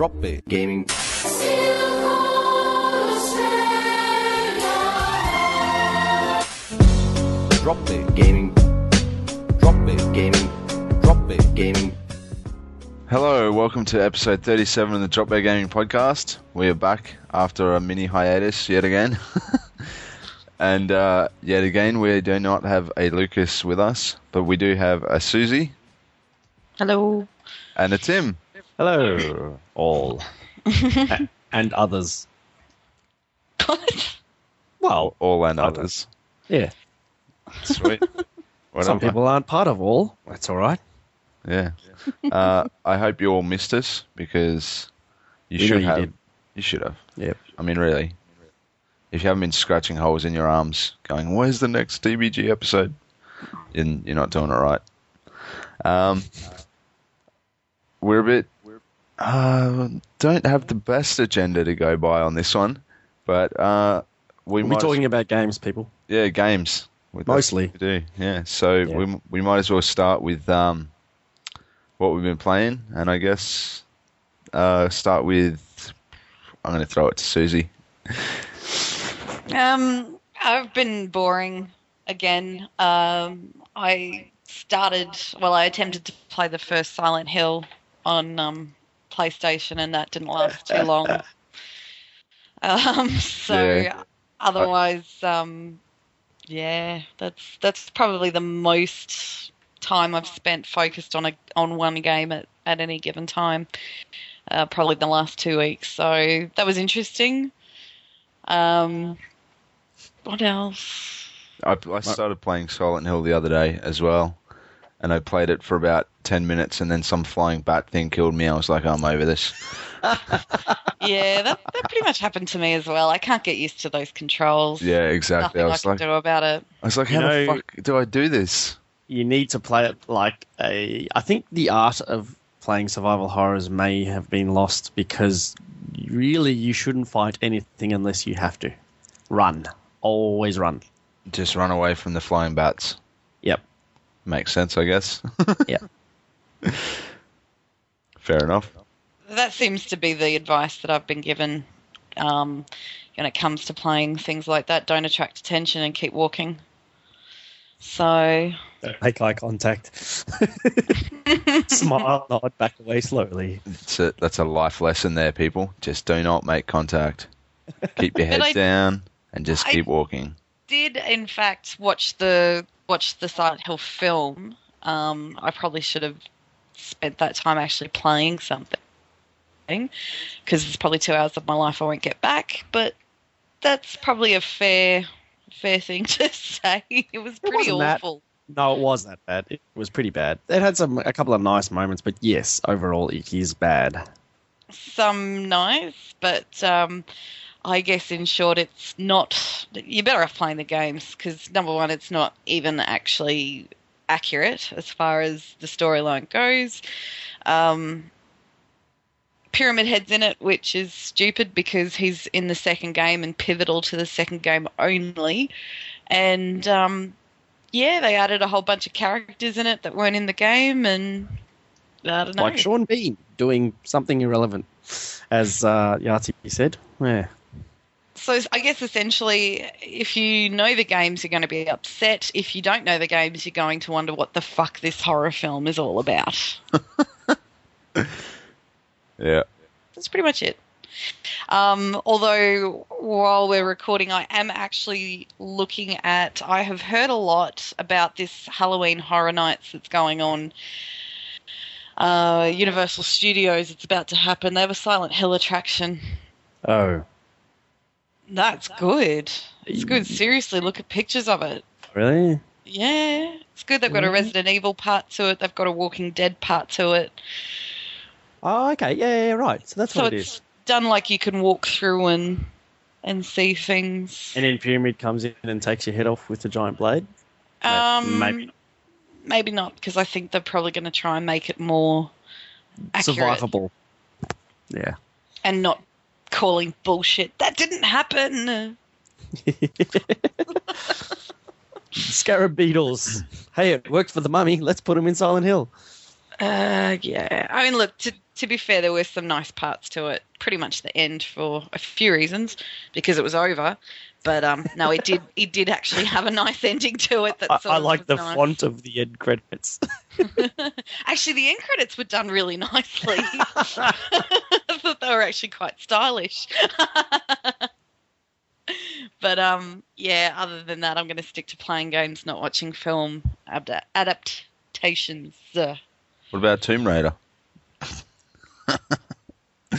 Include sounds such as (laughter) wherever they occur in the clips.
Drop Bear Gaming. Drop Bear Gaming. Drop Bear Gaming. Drop Bear Gaming. Hello, welcome to episode 37 of the Drop Bear Gaming Podcast. We are back after a mini hiatus yet again. (laughs) and uh, yet again, we do not have a Lucas with us, but we do have a Susie Hello. and a Tim. Hello, (laughs) all. A- and others. Well, All and Others. others. yeah. Sweet. (laughs) Whatever. Some people aren't part of all. That's all right. Yeah. (laughs) Uh, I hope you all missed us because you We know should you have. did. You should have. Yep. I mean, really. If you haven't been scratching holes in your arms, going, "Where's the next DBG episode?" and you're not doing it right. Um, we're a bit. Uh, don't have the best agenda to go by on this one, but uh, we We'll might. be talking about games, people. yeah, games. Mostly. we do. Yeah. So Yeah. we we might as well start with um, what we've been playing, and I guess uh, start with. I'm going to throw it to Susie. Um, I've been boring again. Um, I started, well, I attempted to play the first Silent Hill on um, PlayStation, and that didn't last too long. (laughs) Um, so Yeah. otherwise, um, yeah, that's that's probably the most time I've spent focused on a on one game at, at any given time. Uh, probably the last two weeks. So that was interesting. Um, what else? I, I started playing Silent Hill the other day as well, and I played it for about ten minutes, and then some flying bat thing killed me. I was like, I'm over this. (laughs) Yeah, that, that pretty much happened to me as well. I can't get used to those controls. Yeah, exactly. Nothing I I, was can like, do about it. I was like, You how the know- fuck do I do this? You need to play it like a. I think the art of playing survival horrors may have been lost because really you shouldn't fight anything unless you have to. Run. Always run. Just run away from the flying bats. Yep. Makes sense, I guess. (laughs) yeah. Fair enough. That seems to be the advice that I've been given um, when it comes to playing things like that. Don't attract attention and keep walking. So, Make eye contact. (laughs) Smile, nod, back away slowly. That's a, that's a life lesson there, people. Just do not make contact. Keep your (laughs) But head I- down and just I- keep walking. did in fact watch the watch the Silent Hill film. Um, I probably should have spent that time actually playing something because it's probably two hours of my life I won't get back. But that's probably a fair fair thing (laughs) to say. It was pretty that- awful. No, it was that bad. It was pretty bad. It had some a couple of nice moments, but yes, overall it is bad. Some nice, but um, I guess in short, it's not. You're better off playing the games because number one, it's not even actually accurate as far as the storyline goes. Um, Pyramid Head's in it, which is stupid because he's in the second game and pivotal to the second game only. And um, yeah, they added a whole bunch of characters in it that weren't in the game, and I don't know. Like Sean Bean doing something irrelevant, as uh, Yahtzee said. Yeah. So I guess essentially, if you know the games, you're going to be upset. If you don't know the games, you're going to wonder what the fuck this horror film is all about. (laughs) Yeah. That's pretty much it. Um, although while we're recording, I am actually looking at. I have heard a lot about this Halloween Horror Nights that's going on. Uh, Universal Studios. It's about to happen. They have a Silent Hill attraction. Oh, That's good. It's good. Seriously, look at pictures of it. really? Yeah, it's good. They've got a Resident Evil part to it. They've got a Walking Dead part to it. Oh, okay. Yeah, yeah, right. So that's so what it it's is. done like you can walk through and and see things. And then Pyramid comes in and takes your head off with a giant blade. um, maybe. maybe not because I think they're probably going to try and make it more accurate Survivable. Yeah. and not calling bullshit. That didn't happen. (laughs) Scarab beetles. hey, it worked for the mummy. Let's put him in Silent Hill. Uh, yeah. I mean, look to to be fair, there were some nice parts to it. Pretty much the end for a few reasons, because it was over. But um, no, it did. It did actually have a nice ending to it. That I, sort I of like the nice. font of the end credits. (laughs) (laughs) Actually, the end credits were done really nicely. (laughs) I thought they were actually quite stylish. but um, yeah. Other than that, I'm going to stick to playing games, not watching film ad- adaptations. What about Tomb Raider?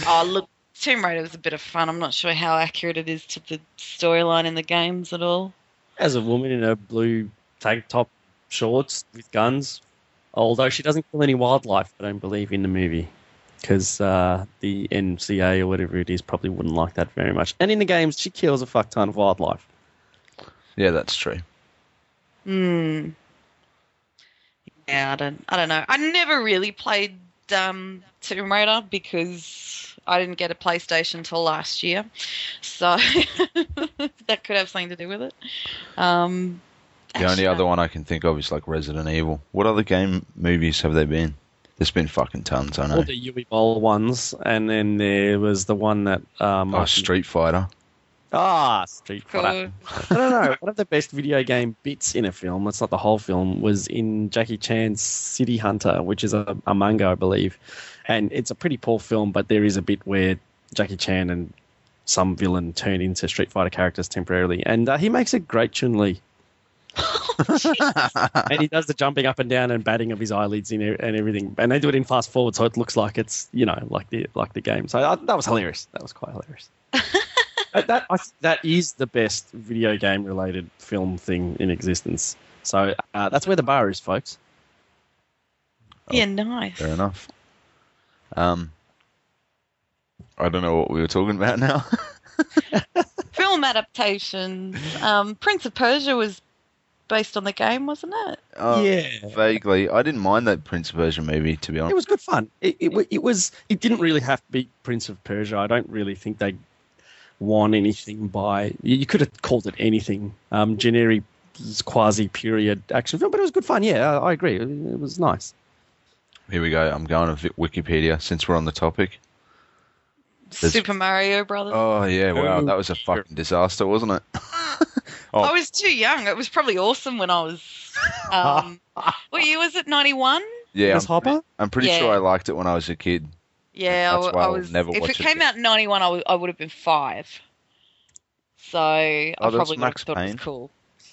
Oh, look, Tomb Raider was a bit of fun. I'm not sure how accurate it is to the storyline in the games at all. As a woman in a blue tank top shorts with guns, although she doesn't kill any wildlife, I don't believe in the movie. Because uh, the NCA or whatever it is probably wouldn't like that very much. And in the games, she kills a fuck ton of wildlife. Yeah, that's true. Hmm. Yeah, I don't. I don't know. I never really played um, Tomb Raider because I didn't get a PlayStation until last year, so (laughs) that could have something to do with it. Um, The only other one I can think of is like Resident Evil. What other game movies have there been? There's been fucking tons, I know. All the Uwe Boll ones, and then there was the one that. Um, Oh, Street Fighter. Ah, Street Fighter. Cool. I don't know. One of the best video game bits in a film, it's not the whole film, was in Jackie Chan's City Hunter, which is a, a manga, I believe. And it's a pretty poor film, but there is a bit where Jackie Chan and some villain turn into Street Fighter characters temporarily. And uh, he makes a great Chun Li. (laughs) and he does the jumping up and down and batting of his eyelids in, and everything. And they do it in fast forward, so it looks like it's, you know, like the like the game. So uh, that was hilarious. That was quite hilarious. (laughs) That I, that is the best video game related film thing in existence. So uh, that's where the bar is, folks. Yeah, nice. Fair enough. Um, I don't know what we were talking about now. (laughs) Film adaptations. Um, Prince of Persia was based on the game, wasn't it? Oh, yeah, Vaguely, I didn't mind that Prince of Persia movie, to be honest. it was good fun. It, it it was. It didn't really have to be Prince of Persia. I don't really think they won anything by. You you could have called it anything. Um, generic quasi period action film, but it was good fun. Yeah, I, I agree. It, it was nice. Here we go. I'm going to Wikipedia since we're on the topic. There's- Super Mario Brothers. Oh yeah, wow, Oh, that was a fucking disaster, wasn't it? (laughs) oh. I was too young. It was probably awesome when I was. Um, (laughs) what year was it? Ninety one. Yeah, Miss I'm, Hopper. I'm pretty Yeah. sure I liked it when I was a kid. Yeah, I, That's I I'll was. never if it it came again. out in ninety one, I w- I would have been five. So I Oh, that's probably would Max have thought it was cool.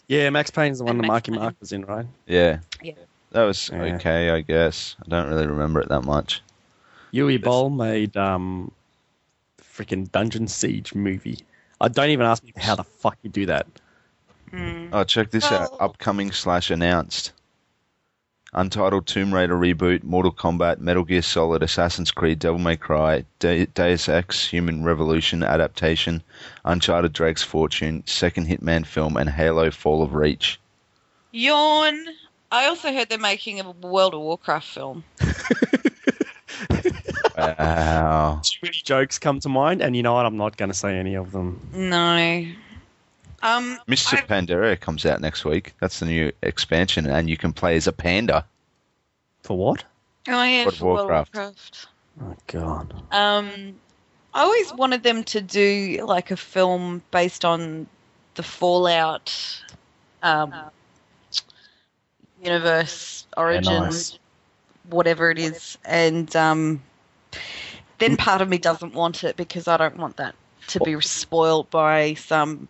Yeah, Max Payne's the one And that Max Marky Payne. Mark was in, right? Yeah. Yeah. That was Yeah. okay, I guess. I don't really remember it that much. Uwe Boll made um, freaking Dungeon Siege movie. I don't even ask me how the fuck you do that. Mm. Oh, check this out. Upcoming slash announced. Untitled Tomb Raider reboot, Mortal Kombat, Metal Gear Solid, Assassin's Creed, Devil May Cry, De- Deus Ex, Human Revolution adaptation, Uncharted Drake's Fortune, second Hitman film, and Halo Fall of Reach. Yawn. I also heard they're making a World of Warcraft film. (laughs) Wow. Too many jokes come to mind, and you know what? I'm not going to say any of them. No. Um, Mr. I- Pandaria comes out next week. That's the new expansion, and you can play as a panda. For what? oh yeah, World of for World of Warcraft. Warcraft. Oh god. Um, I always wanted them to do like a film based on the Fallout um, universe origin, nice. whatever it is, and um, then part of me doesn't want it because I don't want that to be spoiled by some.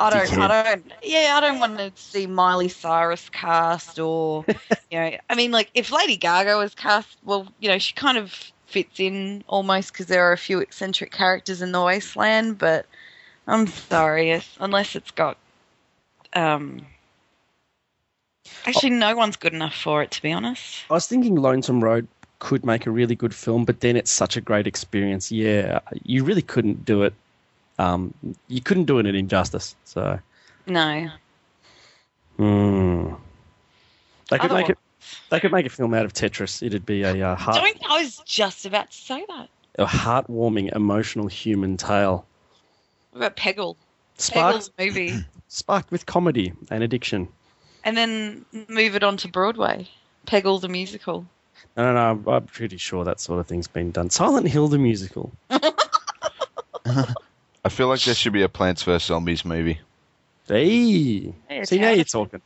I don't. I don't. Yeah, I don't want to see Miley Cyrus cast or, you know, I mean, like if Lady Gaga was cast, well, you know, she kind of fits in almost because there are a few eccentric characters in the Wasteland. But I'm sorry, if- unless it's got, um, actually, no one's good enough for it to be honest. I was thinking Lonesome Road could make a really good film, but then it's such a great experience. Yeah, you really couldn't do it. Um, you couldn't do it an Injustice. So, No. hmm. they could make it. They could make a film out of Tetris. It'd be a uh, heart, Don't, I was just about to say that. a heartwarming, emotional human tale, What about Peggle? sparked Peggle's movie. (clears throat) sparked with comedy and addiction. and then move it on to Broadway. Peggle the musical. No, no, no. I'm, I'm pretty sure that sort of thing's been done. Silent Hill the musical. (laughs) (laughs) I feel like there should be a Plants vs Zombies movie. Hey, Hey, see now you're talking.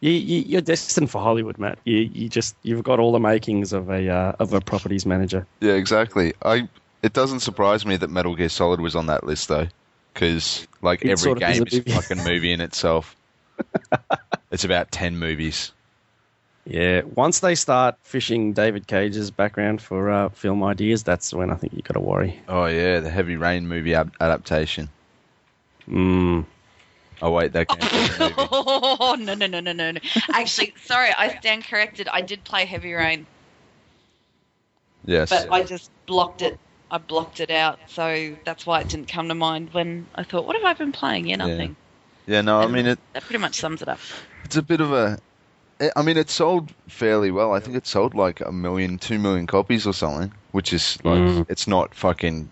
You, you, you're destined for Hollywood, Matt. You, you just you've got all the makings of a uh, of a properties manager. Yeah, exactly. I. It doesn't surprise me that Metal Gear Solid was on that list though, because like It every sort of is game a is a fucking movie in itself. (laughs) it's about ten movies. Yeah, once they start fishing David Cage's background for uh, film ideas, that's when I think you've got to worry. Oh yeah, the Heavy Rain movie ab- adaptation. Mm. Oh wait, that came from the movie. Oh (laughs) no no no no no no! Actually, sorry, I stand corrected. I did play Heavy Rain, Yes. but I just blocked it. I blocked it out, so that's why it didn't come to mind when I thought, "What have I been playing?" Yeah, nothing. Yeah, no, I mean it. That pretty much sums it up. It's a bit of a. I mean, it sold fairly well. I think it sold like a million, two million copies or something, which is like Mm. it's not fucking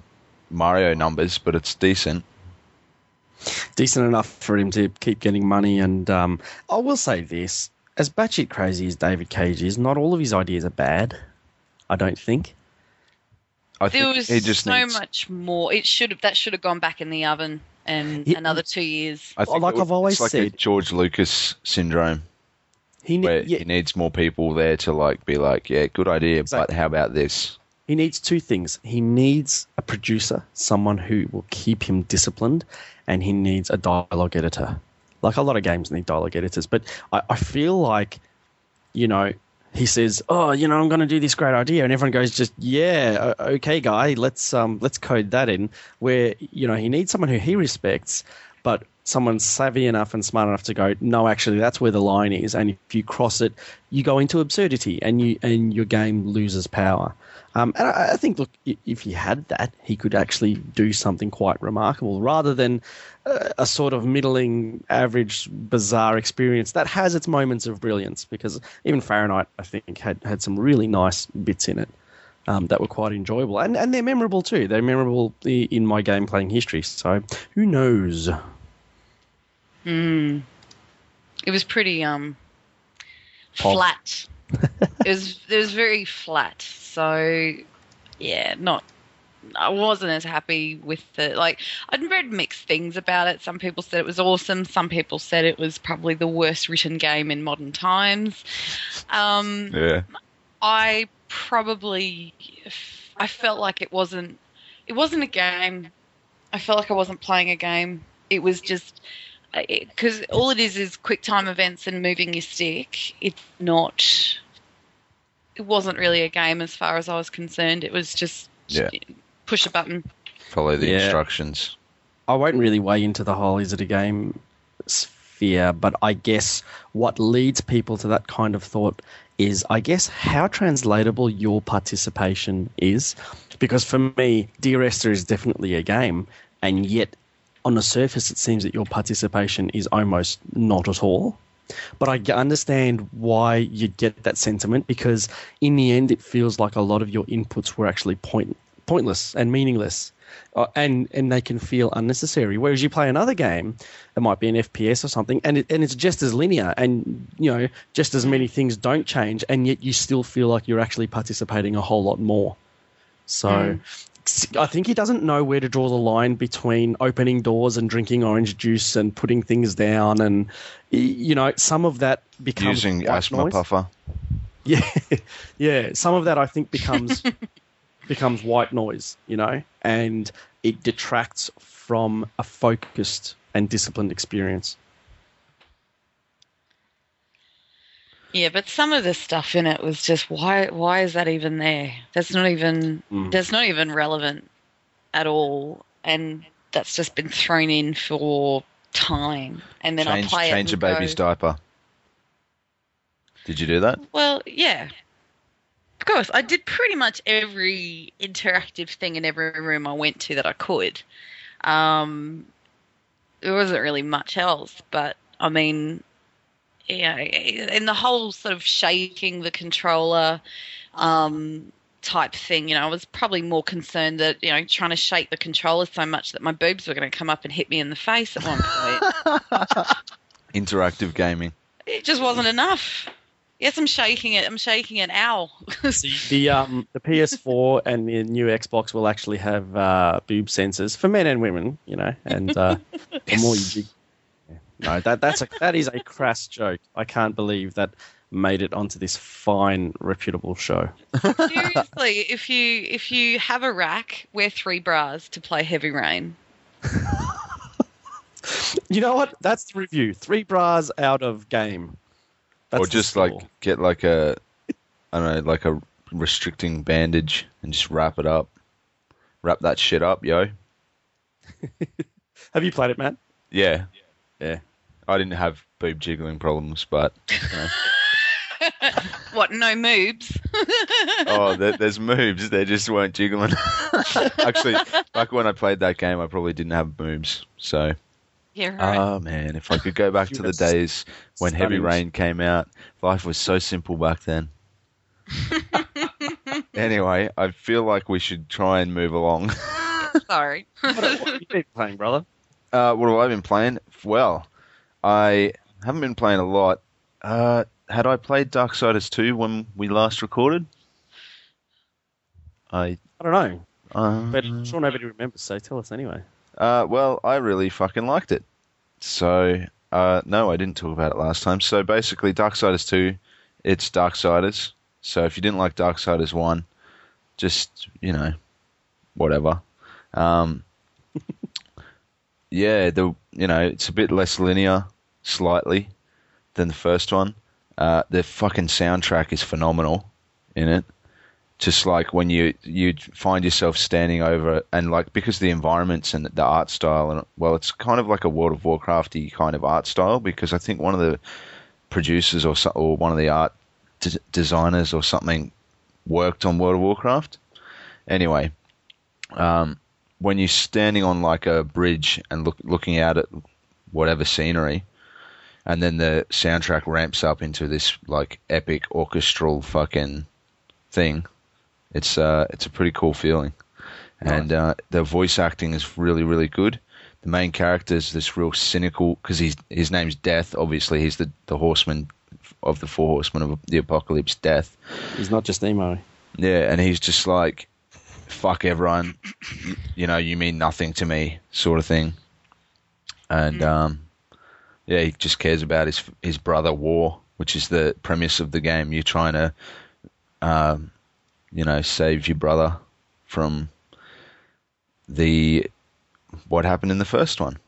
Mario numbers, but it's decent. Decent enough for him to keep getting money. And um, I will say this: as batshit crazy as David Cage is, not all of his ideas are bad. I don't think. I There think was he just so needs. much more. It should have. That should have gone back in the oven and Yeah. another two years. I think Like it- I've always it's like a said- George Lucas syndrome, He ne- yeah, he needs more people there to like be like, yeah, good idea, Exactly. but how about this? He needs two things. He needs a producer, someone who will keep him disciplined, and he needs a dialogue editor. Like a lot of games need dialogue editors, but I, I feel like, you know, he says, "Oh, you know, I'm going to do this great idea," and everyone goes, "Just yeah, okay, guy, let's um, let's code that in." Where you know he needs someone who he respects, but someone savvy enough and smart enough to go, "No, actually, that's where the line is," and if you cross it, you go into absurdity, and you and your game loses power. Um, and I, I think, look, if he had that, he could actually do something quite remarkable, rather than uh, a sort of middling, average, bizarre experience that has its moments of brilliance. Because even Fahrenheit, I think, had had some really nice bits in it um, that were quite enjoyable, and and they're memorable too. They're memorable in my game playing history. So who knows? Mm. It was pretty um Pop. flat. (laughs) it was it was very flat. So yeah, not I wasn't as happy with the like I'd read mixed things about it. Some people said it was awesome, some people said it was probably the worst written game in modern times. Um Yeah, I probably I felt like it wasn't it wasn't a game. I felt like I wasn't playing a game. It was just because all it is is quick time events and moving your stick. It's not. It wasn't really a game as far as I was concerned. It was just Yeah. push a button. follow the Yeah. instructions. I won't really weigh into the whole is it a game sphere, but I guess what leads people to that kind of thought is, I guess, how translatable your participation is. Because for me, Dear Esther is definitely a game, and yet on the surface, it seems that your participation is almost not at all. But I understand why you get that sentiment because in the end, it feels like a lot of your inputs were actually point, pointless and meaningless. Uh, and and they can feel unnecessary. Whereas you play another game, it might be an FPS or something, and it, and it's just as linear, and you know just as many things don't change, and yet you still feel like you're actually participating a whole lot more. So. Mm. I think he doesn't know where to draw the line between opening doors and drinking orange juice and putting things down, and you know some of that becomes Using white asthma noise. puffer. (laughs) Yeah, yeah. Some of that I think becomes (laughs) becomes white noise, you know, and it detracts from a focused and disciplined experience. Yeah, but some of the stuff in it was just why why is that even there? That's not even Mm. that's not even relevant at all, and that's just been thrown in for time. And then change I play change it a baby's go, diaper. Did you do that? Well, yeah, of course. I did pretty much every interactive thing in every room I went to that I could. Um, there wasn't really much else, but I mean, yeah, and the whole sort of shaking the controller um, type thing, you know, I was probably more concerned that you know trying to shake the controller so much that my boobs were going to come up and hit me in the face at one point. (laughs) Interactive gaming. it just wasn't enough. Yes, I'm shaking it. I'm shaking it. Ow. (laughs) the um the PS4 and the new Xbox will actually have uh, boob sensors for men and women, you know, and uh, the more you jig- Yeah. No, that that's a that is a crass joke. I can't believe that made it onto this fine, reputable show. Seriously, if you if you have a rack, wear three bras to play Heavy Rain. You know what? That's the review. Three bras out of game. That's or just like get like a, I don't know, like a restricting bandage and just wrap it up. Wrap that shit up, yo. (laughs) Have you played it, Matt? Yeah. Yeah. I didn't have boob jiggling problems, but you know. (laughs) What? No moobs. oh, (laughs) there, there's moves. They just weren't jiggling. (laughs) Actually, back when I played that game, I probably didn't have moves. So, yeah, right. oh man, if I could go back to the Yes. days when Heavy Rain came out, life was so simple back then. anyway, I feel like we should try and move along. Sorry. What, what have you been playing, brother? Uh, what have I been playing? Well, I haven't been playing a lot. Uh, had I played Darksiders 2 when we last recorded? I I don't know, uh, but I'm sure nobody remembers. So tell us anyway. Uh, well, I really fucking liked it. So, uh, no, I didn't talk about it last time. So basically, Darksiders 2, it's Darksiders. So if you didn't like Darksiders 1, just, you know, whatever. Um, (laughs) yeah, the you know, it's a bit less linear, slightly, than the first one. Uh, the fucking soundtrack is phenomenal in it just like when you you find yourself standing over and like because the environments and the art style and well it's kind of like a World of Warcrafty kind of art style because I think one of the producers or or one of the art d- designers or something worked on World of Warcraft. Anyway, um, when you're standing on like a bridge and look, looking out at whatever scenery, and then the soundtrack ramps up into this like epic orchestral fucking thing. It's uh, it's a pretty cool feeling, and uh, the voice acting is really really good. The main character is this real cynical because he's his name's Death. Obviously, he's the the horseman of the four horsemen of the apocalypse. Death. He's not just emo. Yeah, and he's just like, fuck everyone, you, know, you mean nothing to me, sort of thing. And um, yeah, he just cares about his his brother War, which is the premise of the game. You're trying to, um, you know, save your brother from the what happened in the first one.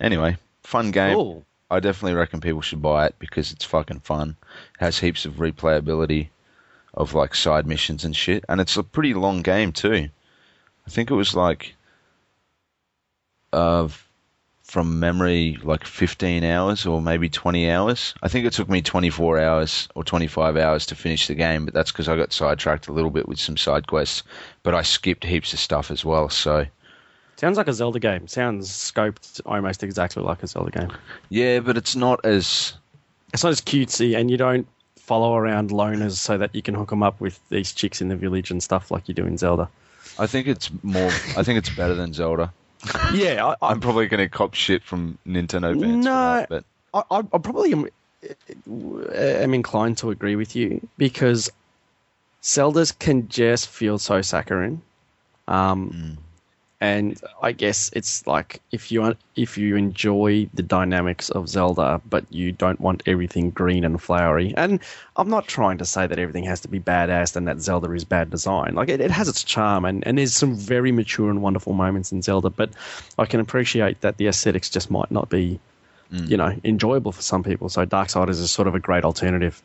Anyway, fun game. Cool. I definitely reckon people should buy it because it's fucking fun. It has heaps of replayability of like side missions and shit, and it's a pretty long game too. I think it was like, uh, from memory, like 15 hours or maybe 20 hours. I think it took me 24 hours or 25 hours to finish the game, but that's because I got sidetracked a little bit with some side quests. But I skipped heaps of stuff as well, so. Sounds like a Zelda game. Sounds scoped almost exactly like a Zelda game. Yeah, but it's not as It's not as cutesy, and you don't follow around loners so that you can hook them up with these chicks in the village and stuff like you do in Zelda. I think it's more. I think it's better than Zelda. (laughs) Yeah, I, I'm probably going to cop shit from Nintendo fans. No. for that, but I, I, I probably am, am inclined to agree with you because Zeldas can just feel so saccharine. Um, And I guess it's like if you if you enjoy the dynamics of Zelda, but you don't want everything green and flowery. And I'm not trying to say that everything has to be badass and that Zelda is bad design. Like it, it has its charm, and, and there's some very mature and wonderful moments in Zelda. But I can appreciate that the aesthetics just might not be mm. you know, enjoyable for some people. So Darksiders is a sort of a great alternative.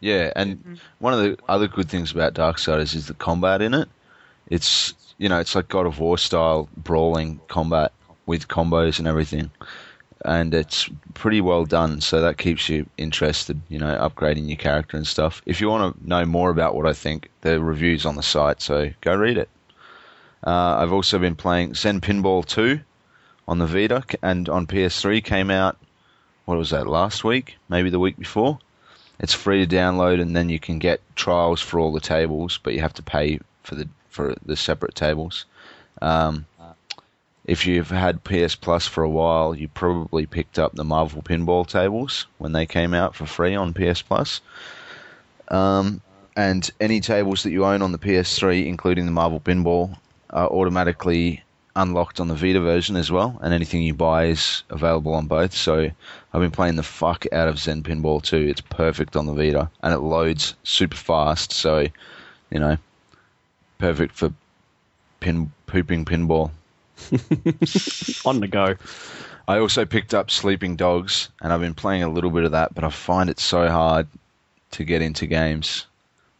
yeah, and mm-hmm. one of the other good things about Darksiders is the combat in it. It's you know, it's like God of War style brawling combat with combos and everything, and it's pretty well done. So that keeps you interested, you know, upgrading your character and stuff. If you want to know more about what I think, the reviews on the site, so go read it. Uh, I've also been playing Zen Pinball 2 on the Vita and on PS3 came out. What was that last week? Maybe the week before. It's free to download, and then you can get trials for all the tables, but you have to pay for the for the separate tables. Um, if you've had PS Plus for a while, you probably picked up the Marvel Pinball tables when they came out for free on PS Plus. Um, and any tables that you own on the PS3, including the Marvel Pinball, are automatically unlocked on the Vita version as well. And anything you buy is available on both. So I've been playing the fuck out of Zen Pinball 2. It's perfect on the Vita, and it loads super fast. So, you know, perfect for pin pooping pinball. (laughs) On the go. I also picked up Sleeping Dogs, and I've been playing a little bit of that, but I find it so hard to get into games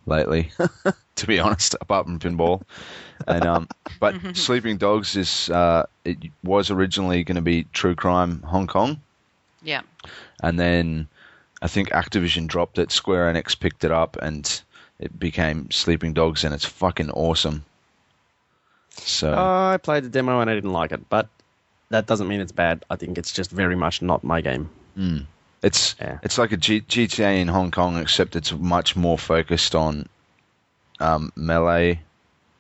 lately, (laughs) to be honest, apart from pinball. And um, but (laughs) Sleeping Dogs is uh, it was originally going to be True Crime Hong Kong, Yeah. and then I think Activision dropped it. Square Enix picked it up, and it became Sleeping Dogs, and it's fucking awesome. So I played the demo and I didn't like it, but that doesn't mean it's bad. I think it's just very much not my game. It's Yeah. it's like a G- GTA in Hong Kong, except it's much more focused on um, melee,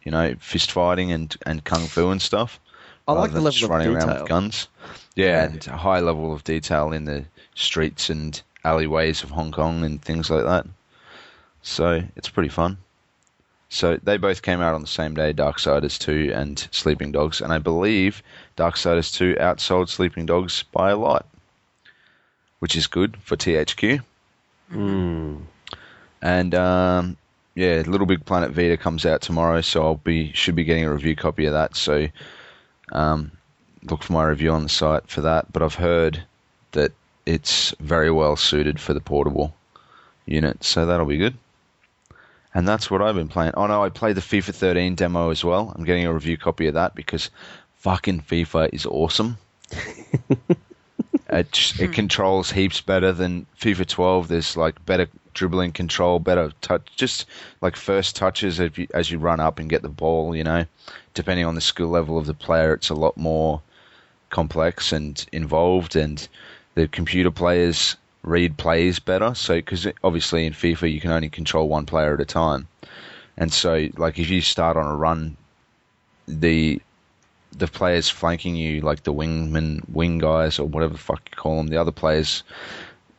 you know, fist fighting and, and kung fu and stuff. I like the level just of running around detail. with guns. Yeah, Yeah. and a high level of detail in the streets and alleyways of Hong Kong and things like that. So it's pretty fun. So they both came out on the same day, Darksiders 2 and Sleeping Dogs, and I believe Darksiders 2 outsold Sleeping Dogs by a lot, which is good for THQ. Mm. And um, yeah, Little Big Planet Vita comes out tomorrow, so I'll be should be getting a review copy of that. So um, look for my review on the site for that. But I've heard that it's very well suited for the portable unit, so that'll be good. And that's what I've been playing. Oh no, I played the FIFA 13 demo as well. I'm getting a review copy of that because fucking FIFA is awesome. (laughs) it just- it hmm. controls heaps better than FIFA 12. There's like better dribbling control, better touch, just like first touches as you, as you run up and get the ball. You know, depending on the skill level of the player, it's a lot more complex and involved, and the computer players read plays better. So, because obviously in FIFA you can only control one player at a time, and so like if you start on a run, the the players flanking you, like the wingman, wing guys, or whatever the fuck you call them, the other players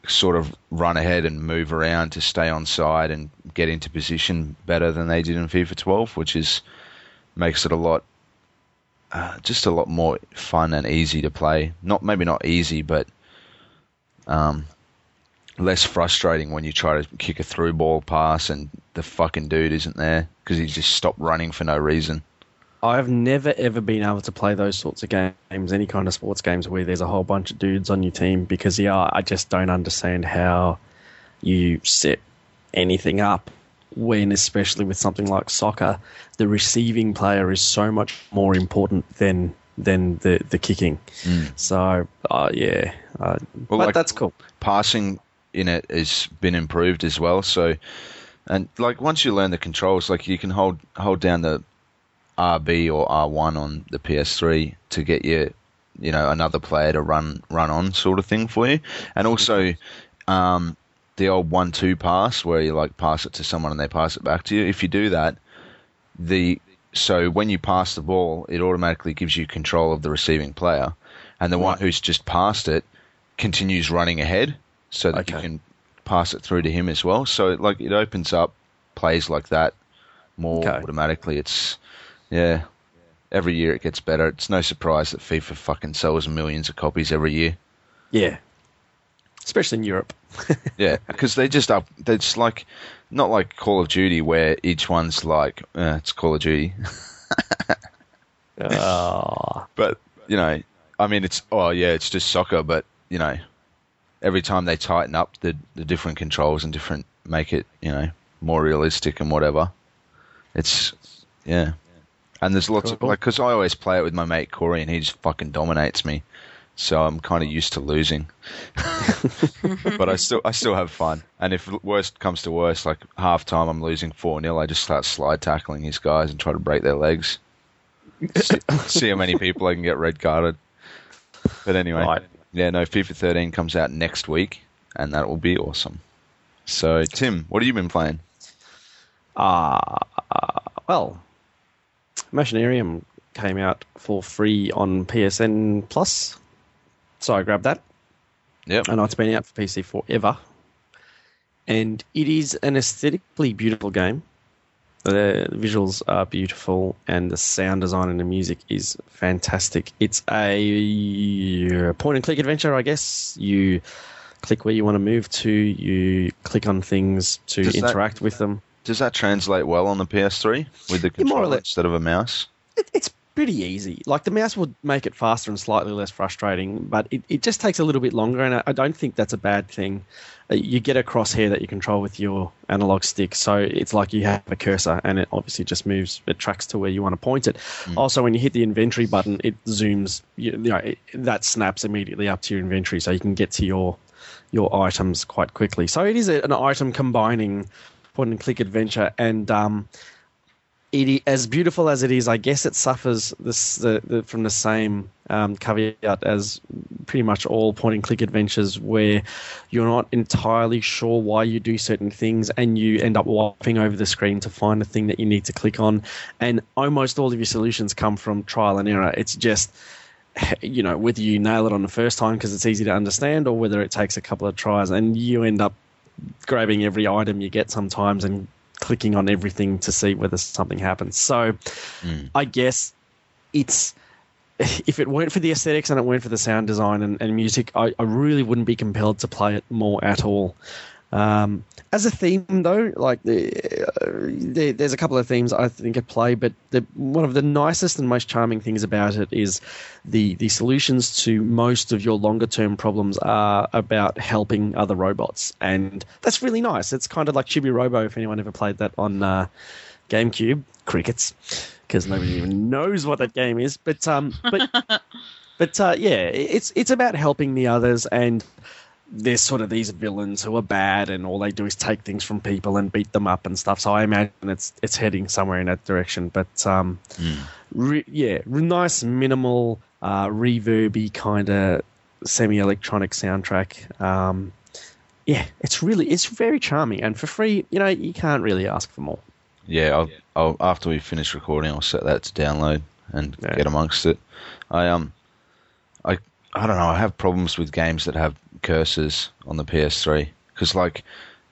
sort of run ahead and move around to stay on side and get into position better than they did in FIFA 12, which is makes it a lot, uh, just a lot more fun and easy to play. Not maybe not easy, but um, less frustrating when you try to kick a through ball pass and the fucking dude isn't there because he just stopped running for no reason. I've never ever been able to play those sorts of games, any kind of sports games where there's a whole bunch of dudes on your team because yeah, I just don't understand how you set anything up when especially with something like soccer, the receiving player is so much more important than than the the kicking. So uh, yeah, uh, Well, but like- that's cool. passing in it has been improved as well. So, and like once you learn the controls, like you can hold hold down the RB or R1 on the PS3 to get your, you know, another player to run run on sort of thing for you, and also. Um, the old one-two pass, where you like pass it to someone and they pass it back to you. If you do that, the so when you pass the ball, it automatically gives you control of the receiving player, and the one who's just passed it continues running ahead, so that you can pass it through to him as well. So like it opens up plays like that more Okay. automatically. It's yeah. Every year it gets better. It's no surprise that FIFA fucking sells millions of copies every year. Yeah, especially in Europe. (laughs) Yeah, because they just up. It's like not like Call of Duty where each one's like uh, it's Call of Duty, (laughs) Ah. but you know, I mean, it's oh yeah, it's just soccer, but you know, every time they tighten up the the different controls and different make it you know more realistic and whatever. It's yeah, and there's lots of like because I always play it with my mate Corey and he just fucking dominates me, so I'm kind of used to losing. (laughs) but I still I still have fun. And if worst comes to worst, like half time I'm losing four 0 I just start slide tackling his guys and try to break their legs. (laughs) see, see how many people I can get red carded. But anyway, Right. Yeah, no, FIFA 13 comes out next week, and that will be awesome. So, Tim, what have you been playing? Uh, well, Machinarium came out for free on PSN Plus, so I grabbed that. Yep. I know it's been out for PC forever. and it is an aesthetically beautiful game. The visuals are beautiful, and the sound design and the music is fantastic. It's a uh, point and click adventure, I guess. You click where you want to move to, you click on things to Does that- interact with them. Does that translate well on the PS3 with the controller instead of a mouse? It, it's pretty easy. Like the mouse would make it faster and slightly less frustrating, but it, it just takes a little bit longer, and I, I don't think that's a bad thing. Uh, You get a crosshair that you control with your analog stick, so it's like you have a cursor, and it obviously just moves. It tracks to where you want to point it. Also, when you hit the inventory button, it zooms. You, you know, it, that snaps immediately up to your inventory, so you can get to your your items quite quickly. So it is a, an item combining point and click adventure, and um, it as beautiful as it is, I guess it suffers this the, the, from the same um, caveat as pretty much all point and click adventures, where you're not entirely sure why you do certain things, and you end up wiping over the screen to find the thing that you need to click on, and almost all of your solutions come from trial and error. It's just you know whether you nail it on the first time because it's easy to understand, or whether it takes a couple of tries, and you end up grabbing every item you get sometimes and clicking on everything to see whether something happens. So hmm. I guess it's if it weren't for the aesthetics and it weren't for the sound design and, and music, I, I really wouldn't be compelled to play it more at all. Um, as a theme, though, like the, uh, there, there's a couple of themes I think at play, but the, one of the nicest and most charming things about it is the the solutions to most of your longer term problems are about helping other robots, and that's really nice. It's kind of like Chibi Robo. If anyone ever played that on uh, GameCube, crickets, because nobody even knows what that game is. But um, but (laughs) but uh, yeah, it's it's about helping the others and there's sort of these villains who are bad and all they do is take things from people and beat them up and stuff. So I imagine it's it's heading somewhere in that direction. But um, re- yeah, re- nice minimal uh, reverby kind of semi-electronic soundtrack. Um, yeah, it's really it's very charming and for free. You know, you can't really ask for more. Yeah, I'll, I'll after we finish recording, I'll set that to download and Yeah. get amongst it. I um, I I don't know. I have problems with games that have cursors on the PS3 because like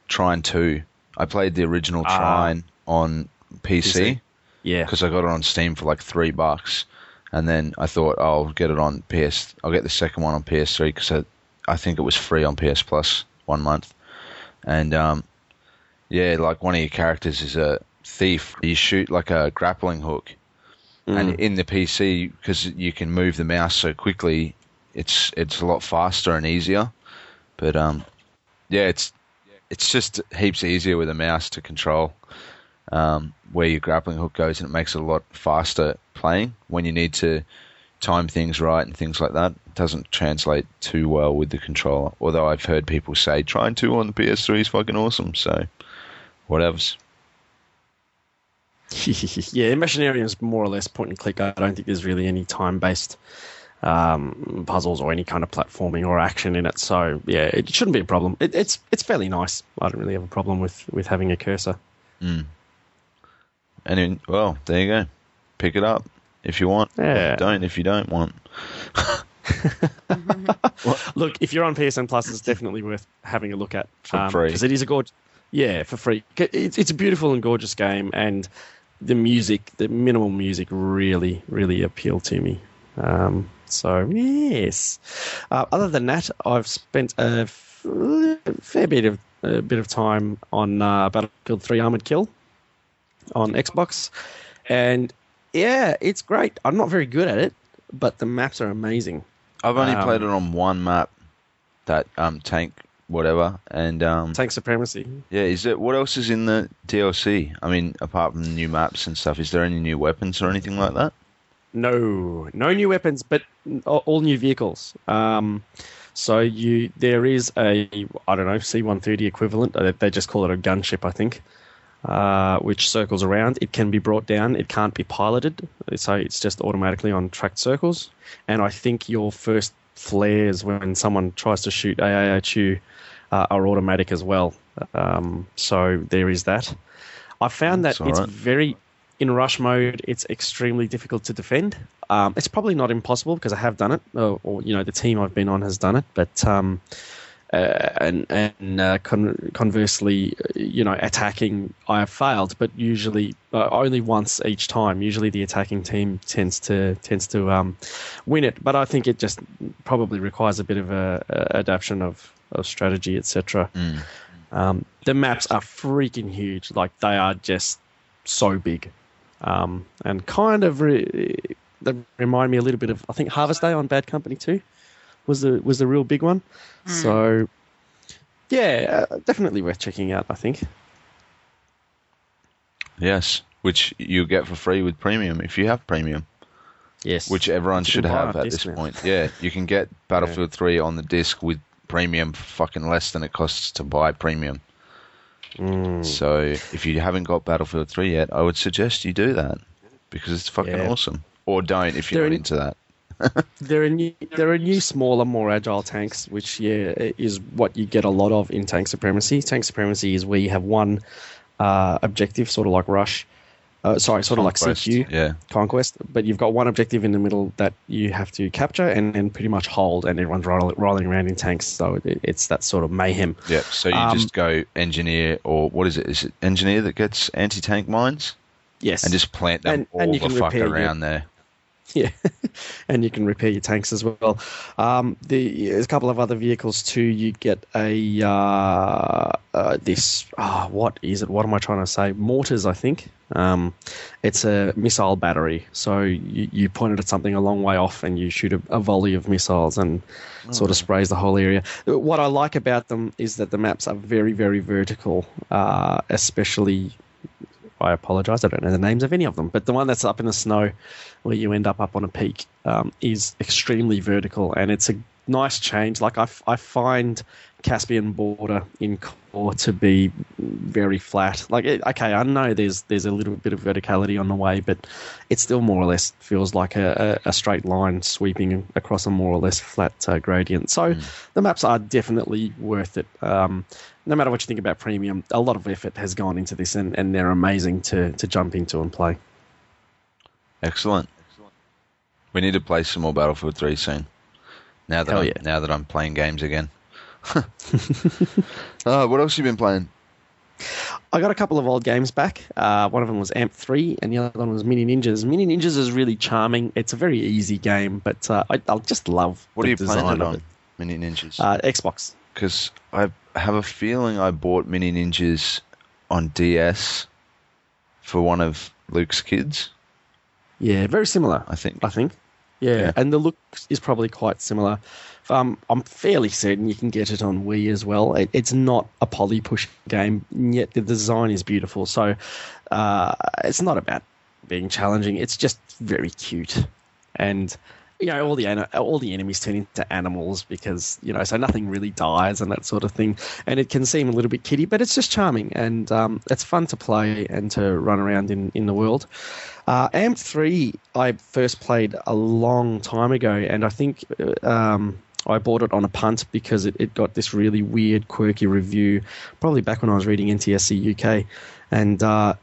Trine Two, I played the original Ah. Trine on PC PC. Yeah, because I got it on Steam for like three bucks, and then I thought I'll get it on PS. I'll get the second one on PS3 because I, I think it was free on PS Plus one month, and um, yeah, like one of your characters is a thief. You shoot like a grappling hook, and in the PC because you can move the mouse so quickly, it's it's a lot faster and easier. But um, yeah, it's it's just heaps easier with a mouse to control um, where your grappling hook goes, and it makes it a lot faster playing when you need to time things right and things like that. It doesn't translate too well with the controller. Although I've heard people say Trine Two on the PS3 is fucking awesome. So whatevs. (laughs) yeah, Machinarium is more or less point and click. I don't think there's really any time based um, puzzles or any kind of platforming or action in it. So yeah, it shouldn't be a problem. It, it's it's fairly nice. I don't really have a problem with with having a cursor. And then, well, there you go. Pick it up if you want. Yeah. Don't if you don't want. (laughs) Look, if you're on PSN Plus, it's definitely worth having a look at For free. because it is a gorgeous. Yeah, for free. It's it's a beautiful and gorgeous game, and the music, the minimal music, really really appealed to me. Um, so yes. Uh, other than that, I've spent a f- fair bit of a bit of time on uh, Battlefield 3 Armored Kill on Xbox, and yeah, it's great. I'm not very good at it, but the maps are amazing. I've only Um, played it on one map, that um, tank whatever, and um, Tank supremacy. yeah, is it what else is in the DLC? I mean, apart from the new maps and stuff, is there any new weapons or anything like that? No, no new weapons, but all new vehicles. Um, so you there is a I don't know C-130 equivalent. They just call it a gunship, I think, uh, which circles around. It can be brought down. It can't be piloted, so it's just automatically on tracked circles. And I think your first flares when someone tries to shoot AA at you uh, are automatic as well. Um, so there is that. I found that That's it's right. very in rush mode. It's extremely difficult to defend. Um, it's probably not impossible because I have done it, or, or you know the team I've been on has done it. But um, uh, and and uh, con- conversely, uh, you know, attacking I have failed, but usually uh, only once each time. Usually, the attacking team tends to tends to um, win it, but I think it just probably requires a bit of a, a adaptation of, of strategy, etc. Mm. Um, the maps are freaking huge; like they are just so big, um, and kind of re- they remind me a little bit of I think Harvest Day on Bad Company 2 was the was the real big one. So yeah, uh, definitely worth checking out. I think. Yes, which you get for free with premium if you have premium, Yes, which everyone should have at this now. point. Yeah, you can get (laughs) Battlefield 3 on the disc with premium for fucking less than it costs to buy premium. Mm. So if you haven't got Battlefield 3 yet, I would suggest you do that because it's fucking Yeah. awesome. Or don't if you're They're not in- into that. (laughs) There are new, there are new, smaller, more agile tanks, which yeah is what you get a lot of in Tank Supremacy. Tank Supremacy is where you have one uh, objective, sort of like Rush. Uh, sorry, sort Conquest, of like CQ Yeah. Conquest, but you've got one objective in the middle that you have to capture and, and pretty much hold, and everyone's roll, rolling around in tanks, so it, it's that sort of mayhem. Yeah. So you Um, just go engineer or what is it? Is it engineer that gets anti tank mines? Yes, And just plant them And- all and the fuck repair your- around there. (laughs) Yeah, and you can repair your tanks as well. Um, the, there's a couple of other vehicles too. You get a uh, uh, this ah, what is it? What am I trying to say? Mortars, I think. Um, it's a missile battery. So you, you point it at something a long way off, and you shoot a, a volley of missiles, and sort of sprays the whole area. What I like about them is that the maps are very, very vertical, uh, especially I apologize. I don't know the names of any of them, but the one that's up in the snow, where you end up up on a peak, um, is extremely vertical, and it's a nice change. Like I, I find Caspian border in core to be very flat. Like it, okay, I know there's there's a little bit of verticality on the way, but it still more or less feels like a, a, straight line sweeping across a more or less flat uh, gradient. So the maps are definitely worth it. Um, no matter what you think about premium, a lot of effort has gone into this, and, and they're amazing to, to jump into and play. Excellent. Excellent. We need to play some more Battlefield 3 soon. Now that Hell I'm, yeah. now that I'm playing games again. (laughs) uh, what else you been playing? I got a couple of old games back. Uh, one of them was Amped 3, and the other one was Mini Ninjas. Mini Ninjas is really charming. It's a very easy game, but uh, I, I just love What the are you playing it of on? Mini Ninjas. Uh, Xbox. Because I have a feeling I bought Mini Ninjas on DS for one of Luke's kids. Yeah, very similar. I think. I think. Yeah, Yeah. and the look is probably quite similar. Um, I'm fairly certain you can get it on Wii as well. It, it's not a poly push game, yet the design is beautiful. So uh, it's not about being challenging. It's just very cute, and you know all the all the enemies turn into animals because you know so nothing really dies and that sort of thing. And it can seem a little bit kiddie, but it's just charming and um, it's fun to play and to run around in in the world. Uh, Amped 3, I first played a long time ago, and I think uh, um, I bought it on a punt because it, it got this really weird, quirky review, probably back when I was reading NTSC UK. And uh,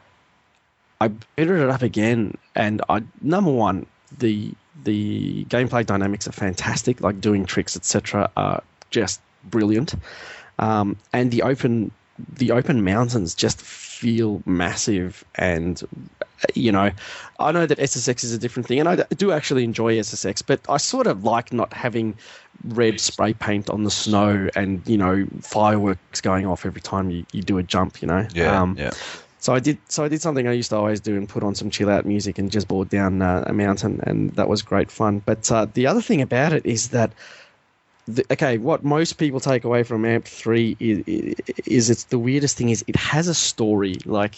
I booted it up again, and I number one, the the gameplay dynamics are fantastic, like doing tricks, etc., are just brilliant. Um, and the open the open mountains just feel massive and you know i know that ssx is a different thing and i do actually enjoy ssx but i sort of like not having red spray paint on the snow and you know fireworks going off every time you, you do a jump you know Yeah, Um, yeah. So I did. So I did something I used to always do and put on some chill out music and just board down uh, a mountain, and that was great fun. But uh, the other thing about it is that, the, okay, what most people take away from Amped Three is, is it's the weirdest thing is it has a story. Like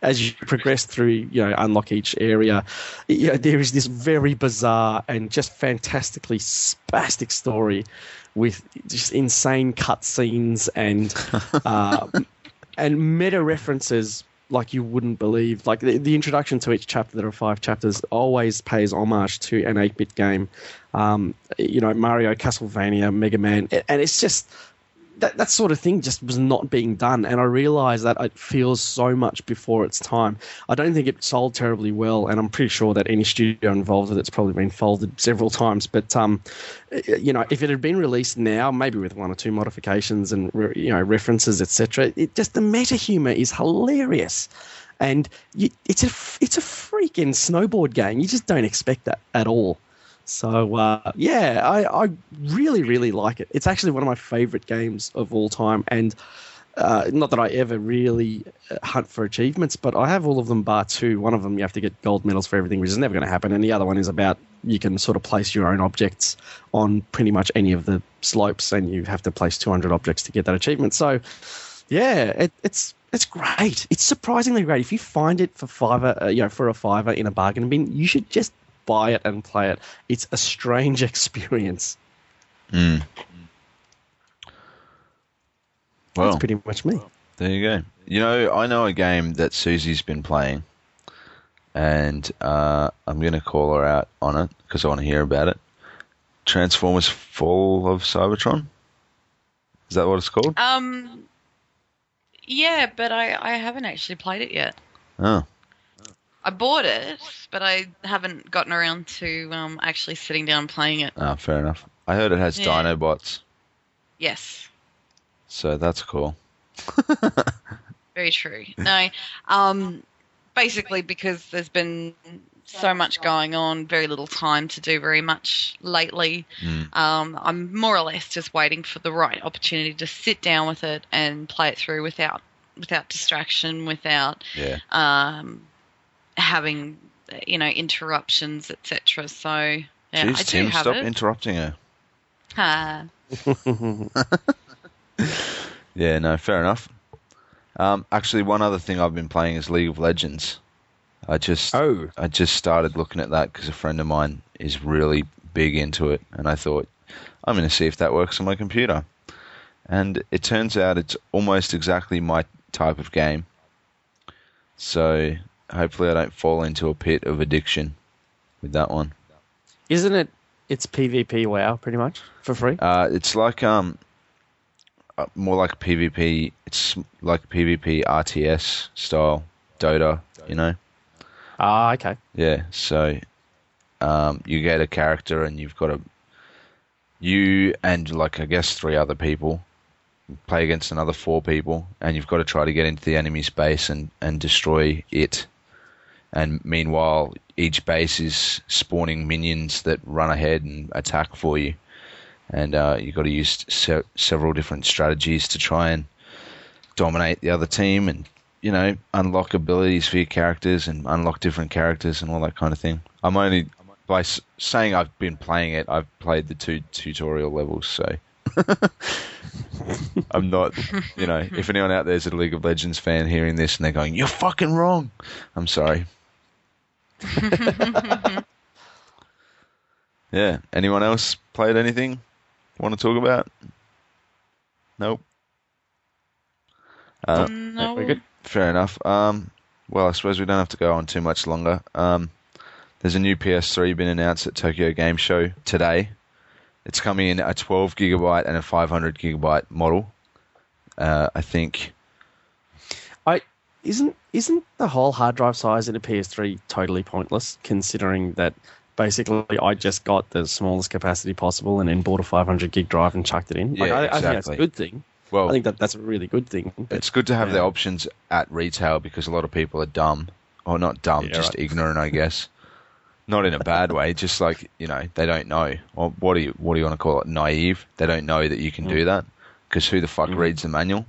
as you progress through, you know, unlock each area, you know, there is this very bizarre and just fantastically spastic story with just insane cutscenes and (laughs) uh, and meta references like you wouldn't believe. Like the, the introduction to each chapter, there are five chapters, always pays homage to an 8 bit game. Um, you know, Mario, Castlevania, Mega Man, and it's just that, that sort of thing just was not being done. And I realized that it feels so much before its time. I don't think it sold terribly well, and I'm pretty sure that any studio involved with it's probably been folded several times. But um, you know, if it had been released now, maybe with one or two modifications and you know references, etc., it just the meta humor is hilarious. And you, it's a it's a freaking snowboard game. You just don't expect that at all. So uh, yeah, I, I really really like it. It's actually one of my favorite games of all time, and uh, not that I ever really uh, hunt for achievements, but I have all of them bar two. One of them you have to get gold medals for everything, which is never going to happen, and the other one is about you can sort of place your own objects on pretty much any of the slopes, and you have to place 200 objects to get that achievement. So yeah, it, it's it's great. It's surprisingly great. If you find it for fiver, uh, you know, for a fiver in a bargain bin, you should just buy it and play it. It's a strange (laughs) experience. Mm. Well, That's pretty much me. There you go. You know, I know a game that Susie's been playing, and uh, I'm going to call her out on it because I want to hear about it. Transformers Fall of Cybertron? Is that what it's called? Um, yeah, but I, I haven't actually played it yet. Oh, I bought it, but I haven't gotten around to um, actually sitting down and playing it. ah, fair enough. I heard it has Yeah. Dinobots, Yes, so that's cool. (laughs) very true. No, um, basically because there's been so much going on, very little time to do very much lately. Mm. Um, I'm more or less just waiting for the right opportunity to sit down with it and play it through without without distraction, without Yeah. um, having you know interruptions, etc. So yeah, Jeez, I do Tim, have stop it. interrupting her. Ah, (laughs) Yeah, no, fair enough. Um, actually, one other thing I've been playing is League of Legends. I just Oh, I just started looking at that because a friend of mine is really big into it, and I thought I'm going to see if that works on my computer. And it turns out it's almost exactly my type of game. So hopefully I don't fall into a pit of addiction with that one. isn't it? It's PvP WoW pretty much for free. Uh, it's like um, uh, more like PvP. It's like PvP RTS style Dota, you know. Ah, okay. Yeah, so um, you get a character and you've got a you and like I guess three other people play against another four people, and you've got to try to get into the enemy's base and and destroy it. And meanwhile, each base is spawning minions that run ahead and attack for you, and uh, you've got to use se- several different strategies to try and dominate the other team and you know, unlock abilities for your characters and unlock different characters and all that kind of thing. I'm only by s- saying I've been playing it. I've played the two tutorial levels, so (laughs) I'm not. You know, if anyone out there's a League of Legends fan hearing this and they're going, "You're fucking wrong," I'm sorry. (laughs) yeah. Anyone else played anything? Want to talk about? Nope. Uh, no. Very good. Fair enough. Um, well, I suppose we don't have to go on too much longer. Um, there's a new PS3 been announced at Tokyo Game Show today. It's coming in a 12 gigabyte and a 500 gigabyte model. Uh, I think. I isn't isn't the whole hard drive size in a PS3 totally pointless, considering that basically I just got the smallest capacity possible and then bought a 500 gig drive and chucked it in. Like, Yeah, I, I think that's a exactly. good thing. Well, I think that that's a really good thing. But it's good to have the options at retail because a lot of people are dumb, or not dumb, Yeah, just right. ignorant, I guess. Not in a bad way, just like you know they don't know. Or what do you what do you want to call it? Naive. They don't know that you can do that because who the fuck Mm. reads the manual?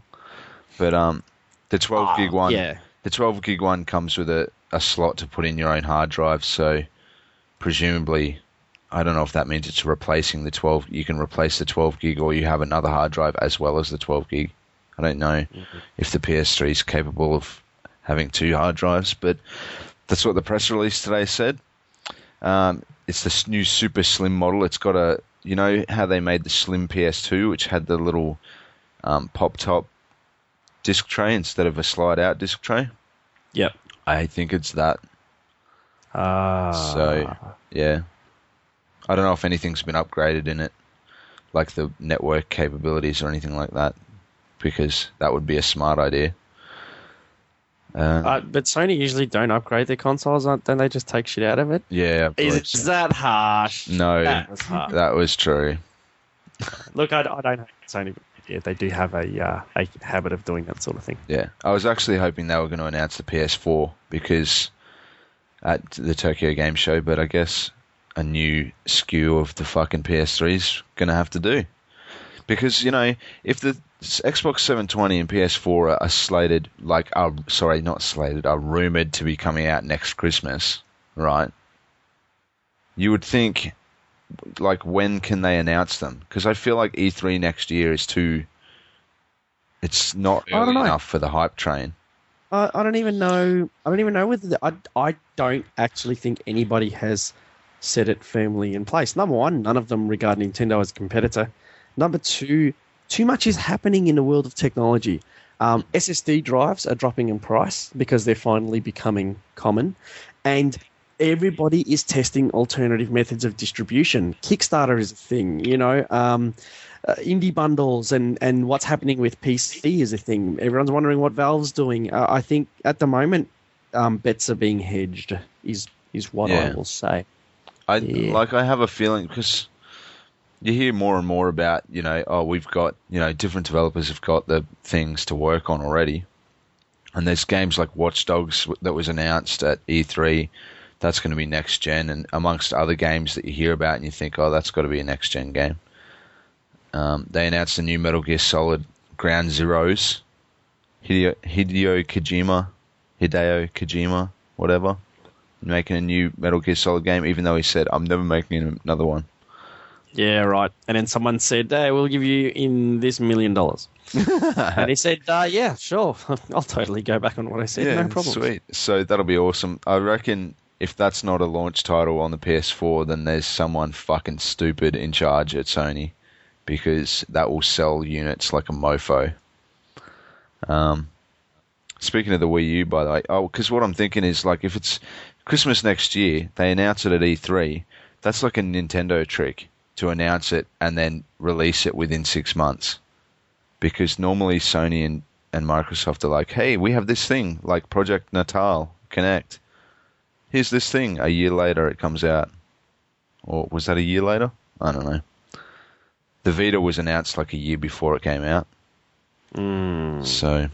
But um, the 12 Ah, gig one, yeah. the 12 gig one comes with a, a slot to put in your own hard drive. So presumably, I don't know if that means it's replacing the 12. You can replace the 12 gig, or you have another hard drive as well as the 12 gig. I don't know if the PS3 is capable of having two hard drives, but that's what the press release today said. Um, it's this new super slim model. It's got a, you know how they made the slim PS2, which had the little um, pop top disc tray instead of a slide out disc tray. Yep. I think it's that. Ah. So yeah, I don't know if anything's been upgraded in it. like the network capabilities or anything like that, because that would be a smart idea. Uh, Uh, but Sony usually don't upgrade their consoles, aren't- don't they? Just take shit out of it. yeah, I Is, believe that harsh? No. that was harsh. that was true. Look, I, I don't hate Sony, but yeah, they do have a uh, a habit of doing that sort of thing. Yeah, I was actually hoping they were going to announce the PS4 because at the Tokyo Game Show, but I guess a new SKU of the fucking PS3 is going to have to do. Because you know, if the Xbox 720 and PS4 are, are slated, like, are sorry, not slated, are rumored to be coming out next Christmas, right? You would think, like, when can they announce them? Because I feel like E3 next year is too. It's not I don't early know. enough for the hype train. I, I don't even know. I don't even know whether the, I. I don't actually think anybody has set it firmly in place. Number one, none of them regard Nintendo as a competitor. Number two, too much is happening in the world of technology. Um, SSD drives are dropping in price because they're finally becoming common, and everybody is testing alternative methods of distribution. Kickstarter is a thing, you know. Um, uh, indie bundles and, and what's happening with PC is a thing. Everyone's wondering what Valve's doing. Uh, I think at the moment, um, bets are being hedged. Is is what I will say. I Yeah. like. I have a feeling because you hear more and more about you know, oh, we've got you know, different developers have got the things to work on already, and there's games like Watch Dogs that was announced at E3. That's going to be next gen, and amongst other games that you hear about, and you think, oh, that's got to be a next gen game. Um, they announced a new Metal Gear Solid Ground Zeroes. Hideo, Hideo Kojima, Hideo Kojima, whatever, making a new Metal Gear Solid game, even though he said, I'm never making another one. Yeah, right. And then someone said, "Hey, we'll give you in this million dollars." (laughs) and he said, uh, "Yeah, sure. (laughs) I'll totally go back on what I said. no problem." Sweet. So that'll be awesome. I reckon if that's not a launch title on the PS4, then there's someone fucking stupid in charge at Sony because that will sell units like a mofo. Um, speaking of the Wii U, by the way, oh, because what I'm thinking is like if it's Christmas next year, they announce it at E3. That's like a Nintendo trick to announce it and then release it within six months. Because normally Sony and, and Microsoft are like, hey, we have this thing like Project Natal Kinect. Here's this thing. A year later, it comes out. Or was that a year later? I don't know. The Vita was announced like a year before it came out. Mm. So,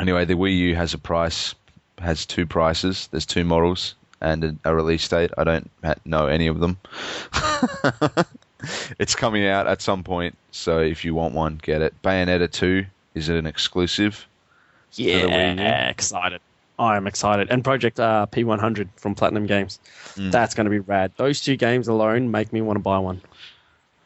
anyway, the Wii U has a price, has two prices. There's two models and a, a release date. I don't know any of them. (laughs) it's coming out at some point, so if you want one, get it. Bayonetta 2 is it an exclusive? the Wii U? Yeah, excited. I am excited. And Project uh, P100 from Platinum Games. Mm. That's going to be rad. Those two games alone make me want to buy one.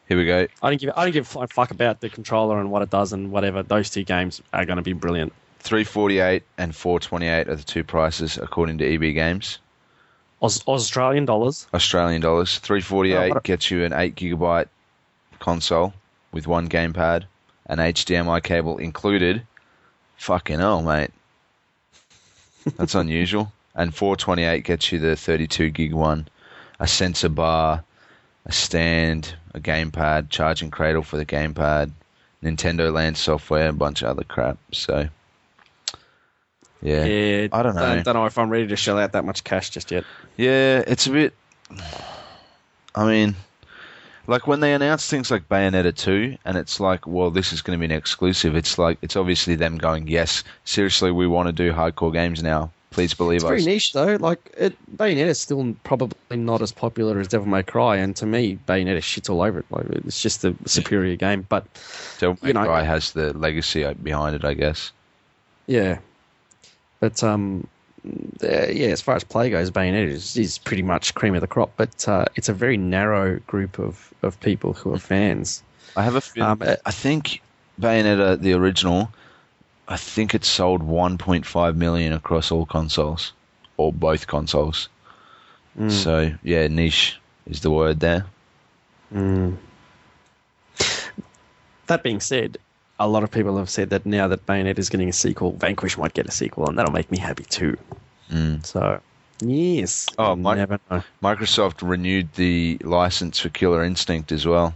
Here we go. I don't give I don't give a fuck about the controller and what it does and whatever. Those two games are going to be brilliant. 348 and 428 are the two prices according to EB Games. Aus- Australian dollars. Australian dollars. 348 Oh, a- gets you an 8 gigabyte console with one gamepad, an HDMI cable included. Fucking hell, mate. That's unusual. And 428 gets you the 32 gig one, a sensor bar, a stand, a gamepad, charging cradle for the gamepad, Nintendo Land software, and a bunch of other crap. So, yeah. Yeah, I don't know. Don't, don't know if I'm ready to shell out that much cash just yet. Yeah, it's a bit. I mean, like when they announce things like Bayonetta 2, and it's like, well, this is going to be an exclusive. It's like it's obviously them going, yes, seriously, we want to do hardcore games now. Please believe It's us. It's very niche though. Like it, Bayonetta is still probably not as popular as Devil May Cry, and to me, Bayonetta shits all over it. Like it's just a superior game. But Devil May you know- Cry has the legacy behind it, I guess. yeah, but um, uh, yeah, as far as play goes, Bayonetta is, is pretty much cream of the crop. But uh, it's a very narrow group of of people who are fans. I have a feeling. Um, I think Bayonetta, the original, I think it sold 1.5 million across all consoles, or both consoles. Mm. So yeah, niche is the word there. Mm. That being said, a lot of people have said that now that Bayonetta is getting a sequel, Vanquish might get a sequel, and that'll make me happy too. Mm. So, yes. Oh, my- Microsoft renewed the license for Killer Instinct as well.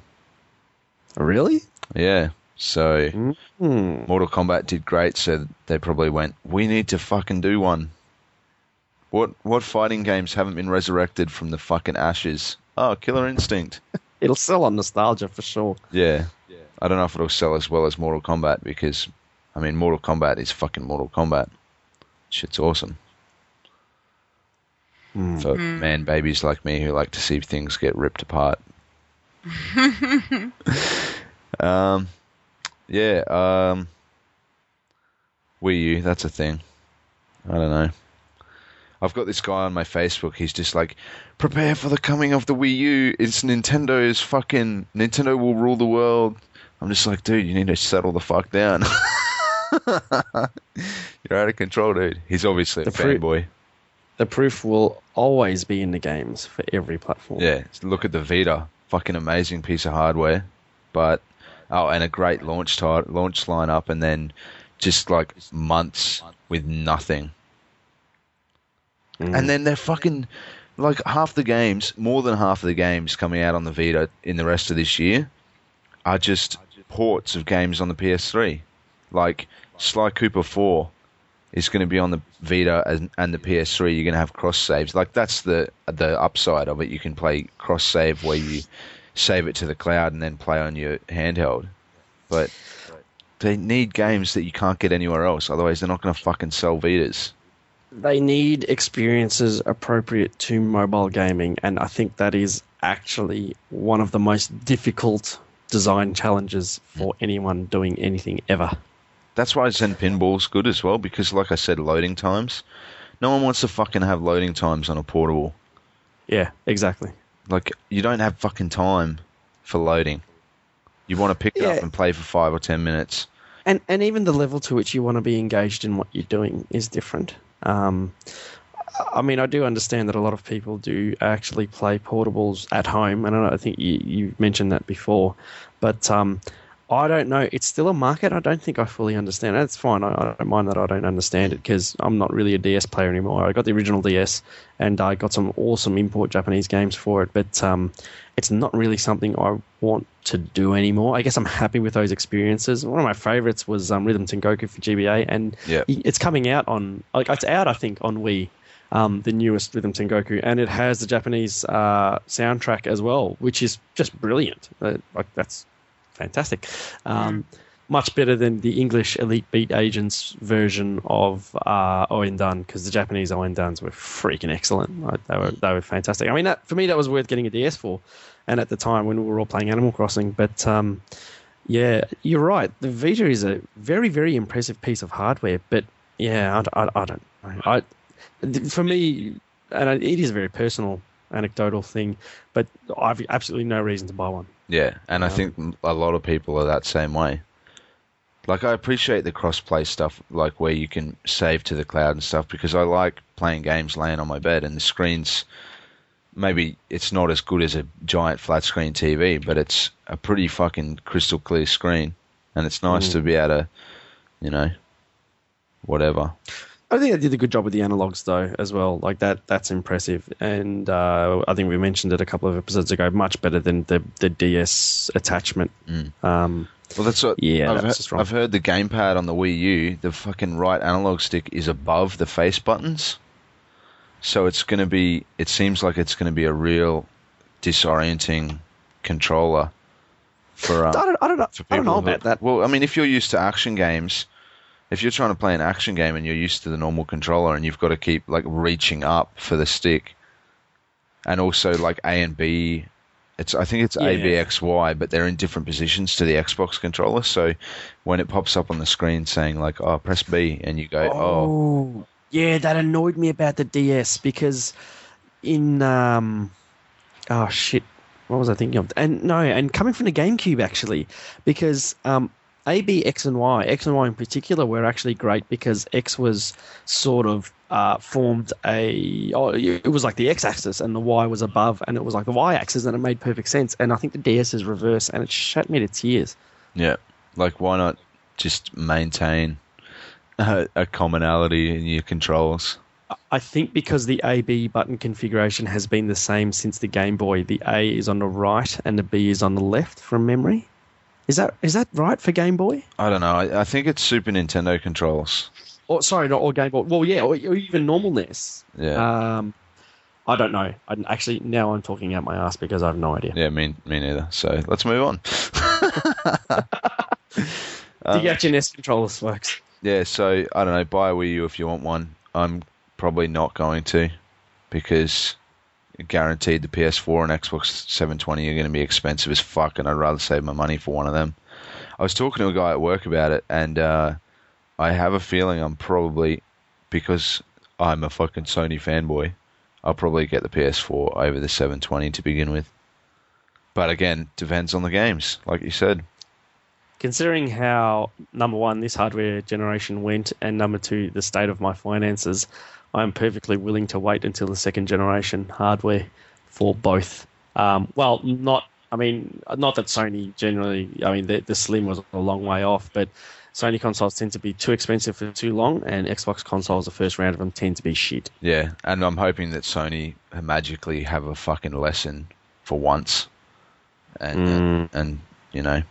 Really? Yeah. So Hmm. Mortal Kombat did great, so they probably went, "We need to fucking do one." What what fighting games haven't been resurrected from the fucking ashes? Oh, Killer Instinct. (laughs) It'll sell on nostalgia for sure. Yeah. I don't know if it'll sell as well as Mortal Kombat because, I mean, Mortal Kombat is fucking Mortal Kombat. Shit's awesome. Hmm. For man babies like me who like to see things get ripped apart. (laughs) um, yeah. Um, Wii U, that's a thing. I don't know. I've got this guy on my Facebook. He's just like, prepare for the coming of the Wii U. It's Nintendo's fucking Nintendo will rule the world. I'm just like, dude, you need to settle the fuck down. (laughs) You're out of control, dude. He's obviously a The fruit- fanboy. The proof will always be in the games for every platform. Yeah, look at the Vita. Fucking amazing piece of hardware, but oh, and a great launch ti- launch lineup, and then just like months with nothing. Mm. And then they're fucking like half the games, more than half of the games coming out on the Vita in the rest of this year are just ports of games on the PS3. Like Sly Cooper 4 is going to be on the Vita and, and the PS3. You're going to have cross saves. Like that's the the upside of it. You can play cross save where you save it to the cloud and then play on your handheld. But they need games that you can't get anywhere else. Otherwise, they're not going to fucking sell Vitas. they need experiences appropriate to mobile gaming, and I think that is actually one of the most difficult design challenges for anyone doing anything ever. That's why I said pinball's good as well because, like I said, loading times. No one wants to fucking have loading times on a portable. Yeah, exactly. Like you don't have fucking time for loading. You want to pick it up and play for five or ten minutes. And and even the level to which you want to be engaged in what you're doing is different. Um, I mean, I do understand that a lot of people do actually play portables at home, and I, I think you, you mentioned that before. But um, I don't know. It's still a market. I don't think I fully understand. That's fine. I, I don't mind that I don't understand it because I'm not really a DS player anymore. I got the original DS, and I got some awesome import Japanese games for it. But um, it's not really something I want to do anymore. I guess I'm happy with those experiences. One of my favorites was um, Rhythm Tengoku for GBA, and Yeah. it's coming out on like it's out I think on Wii, um, the newest Rhythm Tengoku, and it has the Japanese uh, soundtrack as well, which is just brilliant. Uh, like that's fantastic. Um, Much better than the English Elite Beat Agents version of uh, Oendan because the Japanese Oendans were freaking excellent. Like, they were they were fantastic. I mean, that, for me, that was worth getting a DS for, and at the time when we were all playing Animal Crossing. But um, yeah, you're right. The Vita is a very, very impressive piece of hardware. But yeah, I, I, I don't know. I, for me, and it is a very personal, anecdotal thing, but I've absolutely no reason to buy one. Yeah, and I Um, think a lot of people are that same way. Like I appreciate the cross-play stuff, like where you can save to the cloud and stuff, because I like playing games laying on my bed and the screens. Maybe it's not as good as a giant flat screen TV, but it's a pretty fucking crystal clear screen, and it's nice Mm. to be able to, you know, whatever. I think they did a good job with the analogs though as well. Like that, that's impressive. And uh, I think we mentioned it a couple of episodes ago. Much better than the the DS attachment. Mm. Um, Well, that's what. Yeah, I've, that's heard, just wrong. I've heard the gamepad on the Wii U, the fucking right analog stick is above the face buttons, so it's going to be. It seems like it's going to be a real disorienting controller for. Um, I don't, I don't know. for I don't know people who- about that. Well, I mean, if you're used to action games, if you're trying to play an action game and you're used to the normal controller and you've got to keep like reaching up for the stick, and also like A and B, it's I think it's A. B X Y, but they're in different positions to the Xbox controller. So when it pops up on the screen saying like, "Oh, press B," and you go, "Oh, Oh, yeah, that annoyed me about the DS because in um, oh shit, what was I thinking of? And no, and coming from the GameCube actually, because um, A, B, X, and Y, X and Y in particular were actually great because X was sort of uh, formed a oh, it was like the X-axis and the Y was above, and it was like the Y-axis, and it made perfect sense. And I think the DS is reverse, and it shut me to tears. yeah," like why not just maintain a, a commonality in your controls? I think because the A B button configuration has been the same since the Game Boy, the A is on the right and the B is on the left from memory. Is that is that right for Game Boy? I don't know. I, I think it's Super Nintendo controls. Or sorry, not all Game Boy. Well, yeah, or, or even normal NES. Yeah. Um, I don't know. I actually now I'm talking out my ass because I have no idea. yeah, me, me neither. So let's move on. (laughs) (laughs) Do you get your NES controllers, folks? Yeah, so I don't know. Buy a Wii U if you want one. I'm probably not going to because guaranteed the PS4 and Xbox 720 are going to be expensive as fuck, and I'd rather save my money for one of them. I was talking to a guy at work about it, and uh, I have a feeling I'm probably because I'm a fucking Sony fanboy. I'll probably get the PS4 over the 720 to begin with. But again, depends on the games, like you said. Considering how number one this hardware generation went, and number two the state of my finances, I'm perfectly willing to wait until the second generation hardware for both. Um, well, not. I mean, not that Sony generally. I mean, the, the Slim was a long way off, but Sony consoles tend to be too expensive for too long, and Xbox consoles, the first round of them, tend to be shit. Yeah, and I'm hoping that Sony magically have a fucking lesson for once, and and, and you know,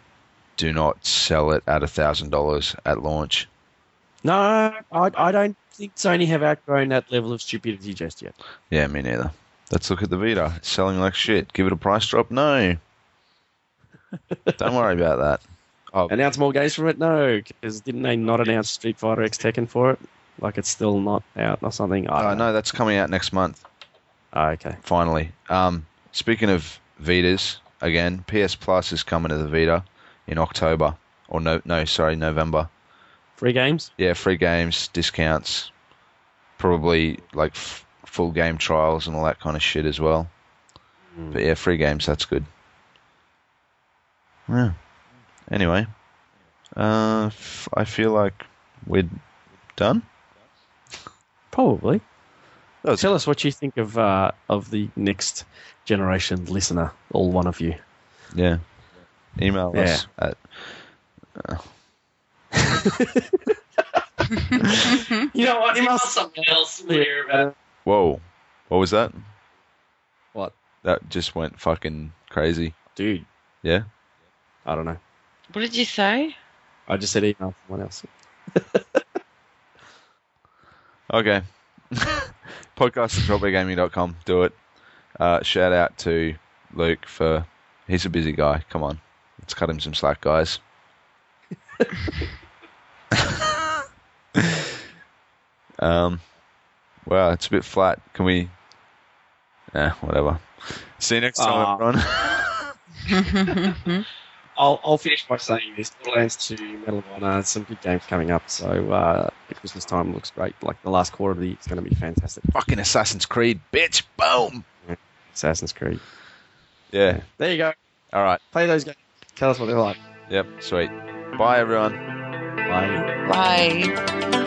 do not sell it at a thousand dollars at launch. No, I, I don't think Sony have outgrown that level of stupidity just yet. Yeah, me neither. Let's look at the Vita. It's selling like shit. Give it a price drop? No. (laughs) Don't worry about that. Oh, Announce more games from it? No, because didn't they not announce Street Fighter X Tekken for it? Like it's still not out or something? I don't know. no, that's coming out next month. Oh, okay. Finally. Um, speaking of Vitas, again, PS Plus is coming to the Vita in October or no, no, sorry, November. Free games? Yeah, free games, discounts, probably like f- full game trials and all that kind of shit as well. But yeah, free games, that's good. Yeah. Anyway, uh, f- I feel like we're done. Probably. Tell us what you think of uh, of the next generation listener, all one of you. Yeah. Email us at (laughs) You know what? Email something else later about it. whoa. What was that? What? That just went fucking crazy. Dude, Yeah. I don't know. What did you say? I just said email someone else. (laughs) Okay. (laughs) Podcast at dropbeargaming.com. Do it. Uh, shout out to Luke for he's a busy guy. Come on. Let's cut him some slack, guys. um wow, it's a bit flat. Can we Yeah, whatever. See you next time, Aw. everyone. (laughs) I'll, I'll finish by saying this. Borderlands 2, Medal of Honor, some good games coming up. So uh, the Christmas time looks great. Like the last quarter of the year is going to be fantastic. Fucking Assassin's Creed, bitch. Boom. Assassin's Creed. Yeah. There you go. All right. Play those games. Tell us what they're like. Yep. Sweet. Bye, everyone. Bye. Bye.